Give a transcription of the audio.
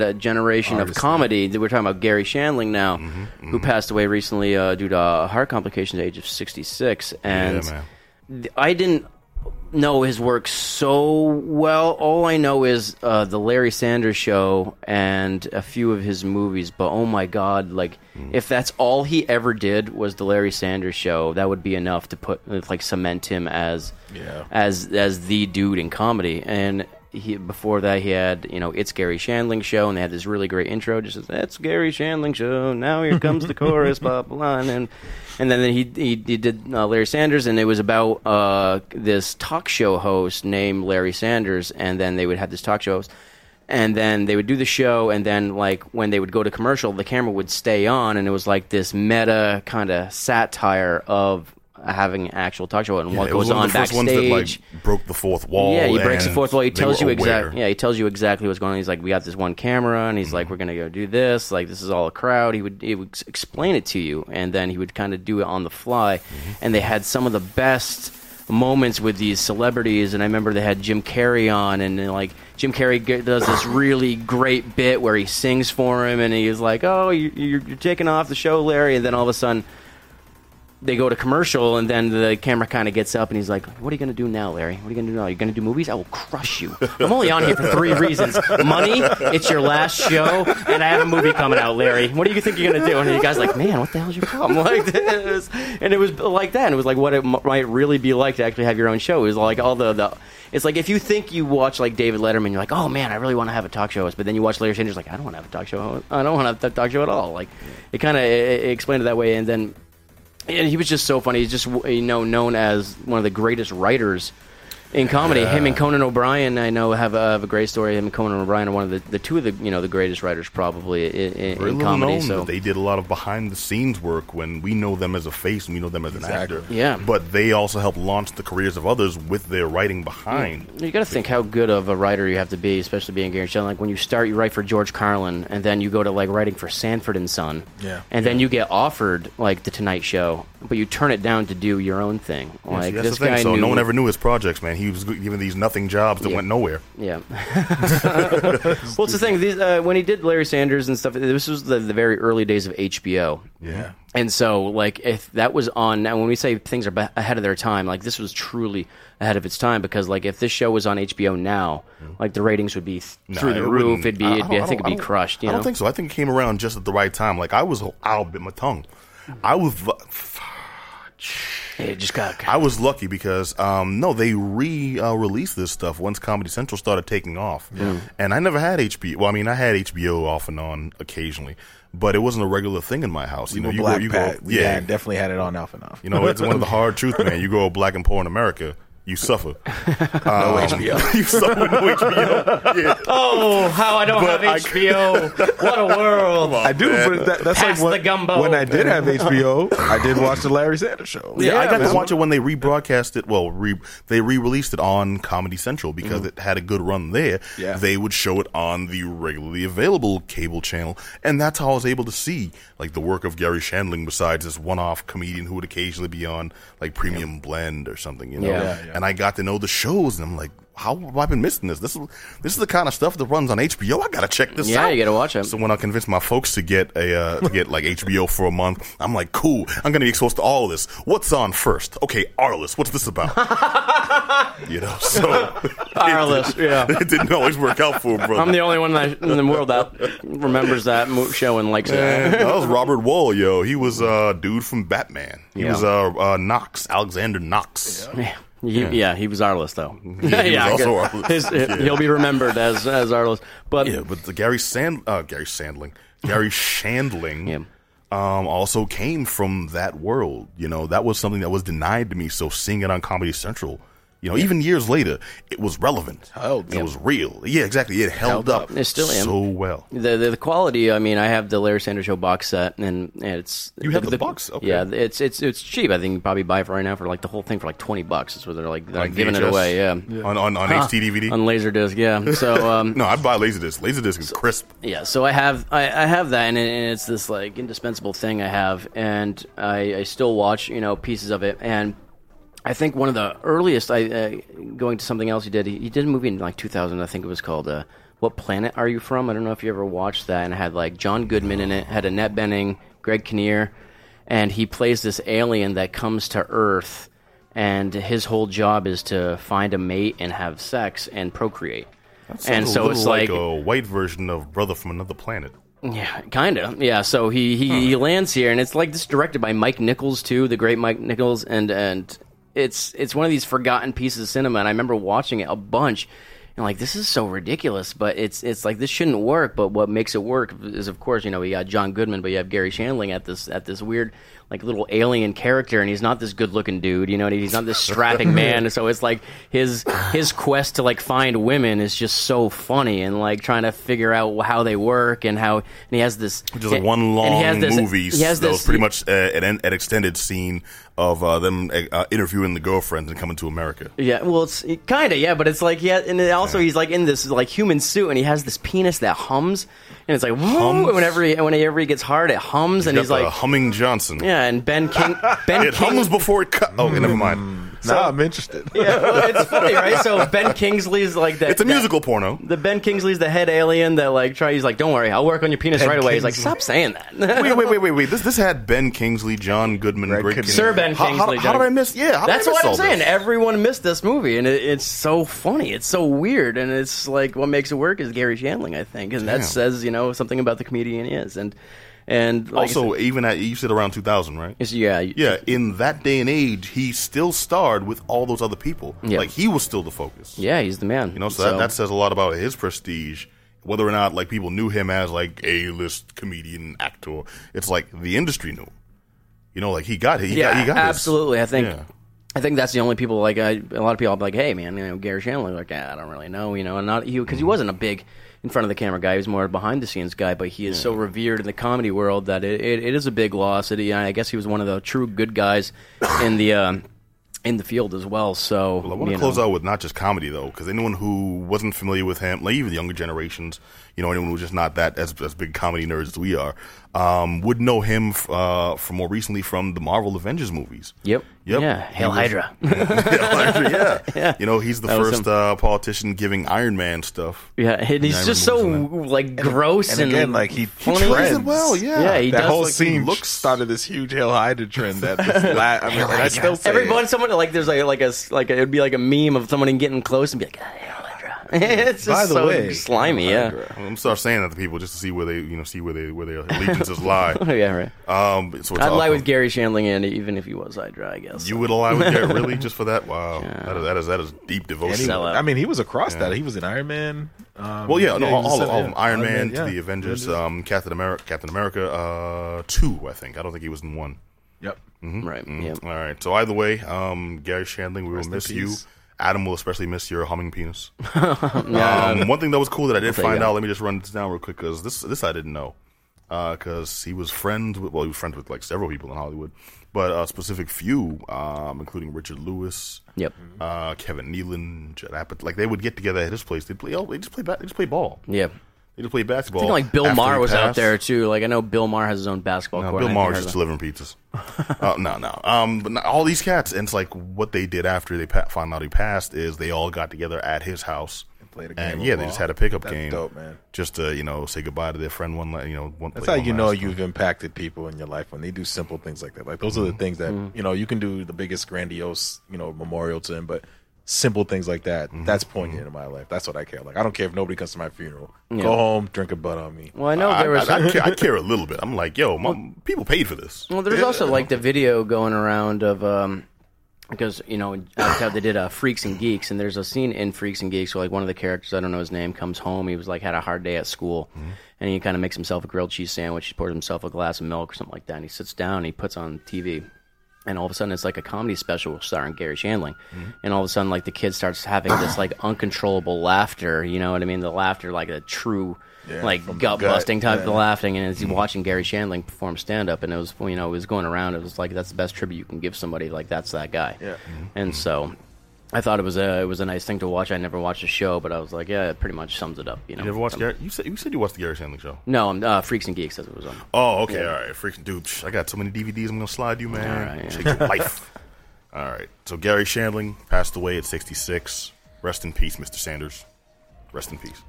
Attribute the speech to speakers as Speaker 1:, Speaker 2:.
Speaker 1: that generation of
Speaker 2: Artist,
Speaker 1: comedy. We're talking about Garry Shandling now,
Speaker 3: Mm-hmm,
Speaker 1: who passed away recently uh, due to uh, heart complications at the age of 66. And
Speaker 3: yeah,
Speaker 1: I didn't know his work so well. All I know is uh, the Larry Sanders Show and a few of his movies. But oh my god, like
Speaker 3: Mm.
Speaker 1: if that's all he ever did was the Larry Sanders Show, that would be enough to put like cement him as
Speaker 2: Yeah.
Speaker 1: as as the dude in comedy. And he before that he had you know it's Garry Shandling Show, and they had this really great intro. Just says, it's Garry Shandling Show. Now here comes the chorus, blah, blah. and and then he he, he did uh, Larry Sanders, and it was about uh, this talk show host named Larry Sanders, and then they would have this talk show host. And then they would do the show, and then like when they would go to commercial, the camera would stay on, and it was like this meta kind of satire of having an actual talk show and
Speaker 3: Yeah,
Speaker 1: what goes on
Speaker 3: of the first
Speaker 1: backstage.
Speaker 3: ones that like broke the fourth wall.
Speaker 1: Yeah, he breaks the fourth wall. He tells you exactly. Yeah, he tells you exactly what's going on. He's like, "We got this one camera," and he's like, mm-hmm. "We're gonna go do this." Like, this is all a crowd. He would he would explain it to you, and then he would kind of do it on the fly. Mm-hmm. And they had some of the best moments with these celebrities. And I remember they had Jim Carrey on, and like Jim Carrey g- does this really great bit where he sings for him, and he's like, "Oh, you're, you're taking off the show, Larry," and then all of a sudden they go to commercial and then the camera kind of gets up and he's like, "What are you going to do now, Larry? What are you going to do now? You're going to do movies? I will crush you. I'm only on here for three reasons: money, it's your last show, and I have a movie coming out, Larry. What do you think you're going to do?" And the guy's like, "Man, what the hell's your problem?" Like this, and it was like that. And it was like what it might really be like to actually have your own show. It was like all the the. It's like if you think you watch like David Letterman, you're like, "Oh man, I really want to have a talk show," host," but then you watch Larry Sanders, like, "I don't want to have a talk show. I don't want to have a talk show at all." Like, it kind of explained it that way, and then and he was just so funny. He's just you know known as one of the greatest writers in comedy. Him and Conan O'Brien, I know, have a, have a great story. Him and Conan O'Brien are one of the, the two of the you know the greatest writers probably in, in,
Speaker 3: Very
Speaker 1: in comedy.
Speaker 3: known
Speaker 1: So
Speaker 3: that they did a lot of behind the scenes work when we know them as a face and we know them as an actor.
Speaker 1: Yeah.
Speaker 3: But they also helped launch the careers of others with their writing behind.
Speaker 1: you got to think how good of a writer you have to be, especially being Garry Shandling. Like when you start, you write for George Carlin, and then you go to like writing for Sanford and Son.
Speaker 2: Yeah.
Speaker 1: And then you get offered like the Tonight Show, but you turn it down to do your own thing.
Speaker 3: See,
Speaker 1: Like
Speaker 3: that's
Speaker 1: this
Speaker 3: the thing.
Speaker 1: guy
Speaker 3: So
Speaker 1: knew.
Speaker 3: no one ever knew his projects, man. He was given these nothing jobs that
Speaker 1: Yeah.
Speaker 3: went nowhere.
Speaker 1: Yeah. well, it's the thing. These, uh, when he did Larry Sanders and stuff, this was the, the very early days of HBO.
Speaker 2: Yeah.
Speaker 1: And so, like, if that was on now, when we say things are be- ahead of their time, like this was truly ahead of its time because, like, if this show was on HBO now, like the ratings would be th-
Speaker 3: Nah,
Speaker 1: through the
Speaker 3: it
Speaker 1: roof.
Speaker 3: wouldn't.
Speaker 1: It'd be, it'd be I,
Speaker 3: don't-
Speaker 1: think it'd be crushed. You
Speaker 3: I don't think so. I think it came around just at the right time. Like I was, I'll bit my tongue. I was,
Speaker 1: It just got.
Speaker 3: I was lucky because um, no, they re uh, released this stuff once Comedy Central started taking off, and I never had HBO. Well, I mean, I had HBO off and on occasionally, but it wasn't a regular thing in my house. You
Speaker 2: We
Speaker 3: know,
Speaker 2: were
Speaker 3: you
Speaker 2: black
Speaker 3: go, you
Speaker 2: Pat.
Speaker 3: go,
Speaker 2: We
Speaker 3: yeah,
Speaker 2: had, definitely had it on off and off.
Speaker 3: You know, it's one of the hard truths, man. You go black and poor in America, Um, you suffer.
Speaker 2: no HBO.
Speaker 3: you suffer with no HBO. Yeah.
Speaker 1: oh, how I don't
Speaker 3: But
Speaker 1: have
Speaker 3: I-
Speaker 1: HBO. what a world.
Speaker 2: I do,
Speaker 3: man.
Speaker 2: but that, that's
Speaker 1: Pass
Speaker 2: like when,
Speaker 1: the gumbo.
Speaker 2: when I did have HBO, I did watch the Larry Sanders Show.
Speaker 3: Yeah, I got
Speaker 2: man.
Speaker 3: to watch it when they rebroadcast it. Well, re, they re-released it on Comedy Central because mm. it had a good run there.
Speaker 2: Yeah.
Speaker 3: They would show it on the regularly available cable channel, and that's how I was able to see like the work of Garry Shandling. Besides this one-off comedian who would occasionally be on like Premium Blend or something, you know.
Speaker 1: Yeah.
Speaker 2: Yeah, yeah.
Speaker 3: And I got to know the shows, and I'm like, how have I been missing this? This is this is the kind of stuff that runs on HBO. I gotta check this
Speaker 1: Yeah,
Speaker 3: out.
Speaker 1: you gotta watch it.
Speaker 3: So when I convinced my folks to get a uh, to get like HBO for a month, I'm like, cool. I'm gonna be exposed to all of this. What's on first? Okay, Arliss. What's this about? you know, so
Speaker 1: Arliss, yeah.
Speaker 3: it didn't always work out for him, brother.
Speaker 1: I'm the only one in the world that remembers that show and likes it.
Speaker 3: Man, that was Robert Wuhl, yo. He was a uh, dude from Batman. He
Speaker 1: Yeah.
Speaker 3: was uh, uh, Knox, Alexander Knox.
Speaker 1: Yeah. He, yeah, he was Arliss though.
Speaker 3: Yeah, he was
Speaker 1: I
Speaker 3: also. Arliss.
Speaker 1: His-
Speaker 3: Yeah.
Speaker 1: He'll be remembered as as Arliss. But
Speaker 3: Yeah, but the Garry Sand, uh, Garry Sandling, Garry Shandling,
Speaker 1: Yeah.
Speaker 3: um, also came from that world. You know, that was something that was denied to me. So seeing it on Comedy Central, you know, even years later, it was relevant.
Speaker 2: Held.
Speaker 3: It was real. Yeah, exactly. It held,
Speaker 2: Held
Speaker 3: up.
Speaker 1: It still am.
Speaker 3: so well.
Speaker 1: the, the the quality. I mean, I have the Larry Sanders Show box set, and, and it's
Speaker 3: You have the box? Okay.
Speaker 1: Yeah, it's it's it's cheap. I think you probably buy it for right now for like the whole thing for like twenty bucks. Is where they're like they're
Speaker 3: On
Speaker 1: giving it away. Yeah.
Speaker 3: On on, on
Speaker 1: Huh.
Speaker 3: HD DVD.
Speaker 1: on Laserdisc. Yeah. So um,
Speaker 3: no, I'd buy Laserdisc. Laserdisc is crisp.
Speaker 1: Yeah, so I have I, I have that, and, it, and it's this like indispensable thing I have, and I, I still watch you know pieces of it, and I think one of the earliest I uh, going to something else he did. He, he did a movie in like 2000, I think it was called uh, What Planet Are You From? I don't know if you ever watched that, and it had like John Goodman in it, had Annette Bening, Greg Kinnear, and he plays this alien that comes to Earth, and his whole job is to find a mate and have sex and procreate. and so it's
Speaker 3: like,
Speaker 1: like,
Speaker 3: a white version of Brother from Another Planet.
Speaker 1: yeah, kind of. Yeah, so he, he, he lands here, and it's like this directed by Mike Nichols too, the great Mike Nichols, and and it's it's one of these forgotten pieces of cinema. And I remember watching it a bunch, and like this is so ridiculous, but it's it's like this shouldn't work. But what makes it work is, of course, you know, you got John Goodman, but you have Garry Shandling at this at this weird like little alien character, and he's not this good looking dude, you know, he's not this strapping man. So it's like his his quest to like find women is just so funny, and like trying to figure out how they work and how and he has this
Speaker 3: Just like
Speaker 1: and
Speaker 3: one
Speaker 1: he
Speaker 3: long
Speaker 1: has this-
Speaker 3: movie
Speaker 1: He has this
Speaker 3: pretty much uh, an, an extended scene of uh, them uh, interviewing the girlfriends and coming to America.
Speaker 1: Yeah, well, it's kind of yeah, but it's like yeah, and also he's like in this like human suit, and he has this penis that hums, and it's like and whenever he, whenever he gets hard, it hums, and
Speaker 3: Got
Speaker 1: he's like
Speaker 3: humming Johnson.
Speaker 1: yeah, and Ben King, Ben
Speaker 3: It
Speaker 1: King,
Speaker 3: hums before it cut. Okay, oh, never hmm. mind.
Speaker 2: now I'm interested.
Speaker 1: yeah, well, it's funny, right? So Ben Kingsley's like that.
Speaker 3: It's a
Speaker 1: that-
Speaker 3: musical porno.
Speaker 1: the Ben Kingsley's the head alien that like try. He's like, don't worry, I'll work on your penis
Speaker 2: Ben
Speaker 1: right away. He's like, stop saying that.
Speaker 3: wait, wait, wait, wait, wait. This this had Ben Kingsley, John Goodman,
Speaker 2: Greg
Speaker 3: Greg
Speaker 2: Kinnear.
Speaker 3: Kinnear.
Speaker 1: Sir Ben
Speaker 3: How- how-
Speaker 1: Kingsley,
Speaker 3: How, did I miss? Yeah, how did
Speaker 1: That's
Speaker 3: I miss
Speaker 1: what I'm saying.
Speaker 3: this?
Speaker 1: Everyone missed this movie, and it, it's so funny. It's so weird, and it's like what makes it work is Garry Shandling, I think, and that says you know something about the comedian he is, and and like
Speaker 3: Also,
Speaker 1: said,
Speaker 3: even at you said around 2000, right?
Speaker 1: yeah,
Speaker 3: Yeah, in that day and age, he still starred with all those other people.
Speaker 1: Yeah.
Speaker 3: Like he was still the focus.
Speaker 1: yeah, he's the man.
Speaker 3: You know, so, That, that says a lot about his prestige. Whether or not like people knew him as like a list comedian actor, it's like the industry knew. You know, like he got he
Speaker 1: yeah,
Speaker 3: got he got his-
Speaker 1: absolutely. I think.
Speaker 3: Yeah.
Speaker 1: I think that's the only people like I, a lot of people. are like, hey man, you know Garry Shandling. Like, ah, I don't really know, you know, and not he because he wasn't a big in front of the camera guy. He was more a behind the scenes guy, but he is so revered in the comedy world that it, it, it is a big loss. It, yeah, I guess he was one of the true good guys in the um, in the field as well. So
Speaker 3: Well, I want to close
Speaker 1: know.
Speaker 3: out with not just comedy though, because anyone who wasn't familiar with him, like even the younger generations, you know, anyone who's just not that as, as big comedy nerds as we are, um, would know him f- uh, from more recently from the Marvel Avengers movies.
Speaker 1: Yep.
Speaker 3: Yep.
Speaker 1: Yeah.
Speaker 3: He
Speaker 1: Hail
Speaker 3: was-
Speaker 1: Hydra.
Speaker 3: yeah. yeah. You know, he's the
Speaker 1: That
Speaker 3: first uh, politician giving Iron Man stuff.
Speaker 1: yeah. And he's
Speaker 3: I
Speaker 1: just so like gross
Speaker 2: and
Speaker 1: and,
Speaker 2: again, like, he- he
Speaker 1: funny.
Speaker 2: trends.
Speaker 3: it well, yeah.
Speaker 1: Yeah, he
Speaker 2: that
Speaker 1: does
Speaker 2: whole
Speaker 1: like-
Speaker 2: scene
Speaker 3: looks-
Speaker 2: started this huge Hail Hydra trend. That this la- I mean, and I still say
Speaker 1: Every
Speaker 2: it.
Speaker 1: once someone like there's like like a like a, it'd be like a meme of someone getting close and be like, ah, Hail Hydra. it's just
Speaker 2: By the
Speaker 1: so
Speaker 2: way,
Speaker 1: slimy. Yeah.
Speaker 3: I'm gonna start saying that to people just to see where they, you know, see where they where their allegiances lie.
Speaker 1: Oh yeah, right.
Speaker 3: Um, so
Speaker 1: I'd lie
Speaker 3: awesome.
Speaker 1: with Garry Shandling, and even if he was Hydra, I guess.
Speaker 3: You would ally with Garrett really just for that? Wow, that is that is that is deep
Speaker 2: And he-
Speaker 3: devotion.
Speaker 1: Sell.
Speaker 2: I mean, he was across that. He was in Iron Man. Um,
Speaker 3: Well, yeah, no,
Speaker 2: he
Speaker 3: all,
Speaker 2: was
Speaker 3: all,
Speaker 2: in-
Speaker 3: all of them.
Speaker 2: yeah,
Speaker 3: Iron Man to
Speaker 2: yeah.
Speaker 3: the Avengers, um, Captain America, Captain America, uh, two, I think. I don't think he was in one.
Speaker 2: Yep.
Speaker 1: right. Yeah.
Speaker 3: All right. So either way, um, Garry Shandling, we will
Speaker 2: Rest in
Speaker 3: miss you. Adam will especially miss your humming penis. um, one thing that was cool that I did
Speaker 1: take
Speaker 3: find
Speaker 1: that.
Speaker 3: out. Let me just run this down real quick because this this I didn't know. Because he was friends with well, he was friends with like several people in Hollywood, but a specific few, um, including Richard Lewis,
Speaker 1: Yep.
Speaker 3: uh, Kevin Nealon, Judd Apatow. Like they would get together at his place. They play. Oh, they just play. They just play ball.
Speaker 1: Yeah.
Speaker 3: They just play basketball.
Speaker 1: I think like Bill
Speaker 3: after
Speaker 1: Maher was out there too. Like I know Bill Maher has his own basketball
Speaker 3: No,
Speaker 1: court.
Speaker 3: Bill
Speaker 1: I
Speaker 3: Maher
Speaker 1: heard
Speaker 3: was just
Speaker 1: of
Speaker 3: delivering pizzas. uh, no, no. Um, but not, all these cats, and it's like what they did after they pa- found out he passed is they all got together at his house
Speaker 2: And played a game
Speaker 3: and yeah, they
Speaker 2: ball.
Speaker 3: just had a pickup
Speaker 2: That's
Speaker 3: game.
Speaker 2: dope, man.
Speaker 3: Just to you know say goodbye to their friend one. You know, one.
Speaker 2: That's how
Speaker 3: one
Speaker 2: you know
Speaker 3: last
Speaker 2: you've impacted people in your life when they do simple things like that. Like those are
Speaker 3: Mm-hmm.
Speaker 2: the things that you know you can do the biggest grandiose you know memorial to him, but simple things like that
Speaker 3: Mm-hmm.
Speaker 2: that's poignant in my life. That's what I care. Like I don't care if nobody comes to my funeral. Go home, drink a butt on me.
Speaker 1: Well, I know
Speaker 3: I,
Speaker 1: there was.
Speaker 3: I, I, care, I care a little bit. I'm like, yo, my, people paid for this.
Speaker 1: Well, there's also like the video going around of um because you know after they did uh, Freaks and Geeks, and there's a scene in Freaks and Geeks where like one of the characters I don't know his name comes home. He was like had a hard day at school, and he kind of makes himself a grilled cheese sandwich. He pours himself a glass of milk or something like that, and he sits down. and He puts on TV. And all of a sudden, it's like a comedy special starring Garry Shandling. Mm-hmm. And all of a sudden, like the kid starts having this like uncontrollable laughter. You know what I mean? The laughter, like a true,
Speaker 2: Yeah,
Speaker 1: like gut busting type
Speaker 2: yeah.
Speaker 1: of laughing. And as he's mm-hmm. watching Garry Shandling perform stand up, and it was you know it was going around. It was like that's the best tribute you can give somebody. Like that's that guy.
Speaker 2: Yeah. Mm-hmm.
Speaker 1: And so, I thought it was a it was a nice thing to watch. I never watched the show, but I was like, yeah, it pretty much sums it up. You know.
Speaker 3: You ever watched Garry? You said you said you watched the Garry Shandling show.
Speaker 1: No, um, uh, Freaks and Geeks. That's what it was on.
Speaker 3: Oh, okay, all right. Freaking dude, psh, I got so many DVDs. I'm gonna slide you, man.
Speaker 1: All right, yeah.
Speaker 3: Your life. All right. So Garry Shandling passed away at 66. Rest in peace, Mr. Sanders. Rest in peace.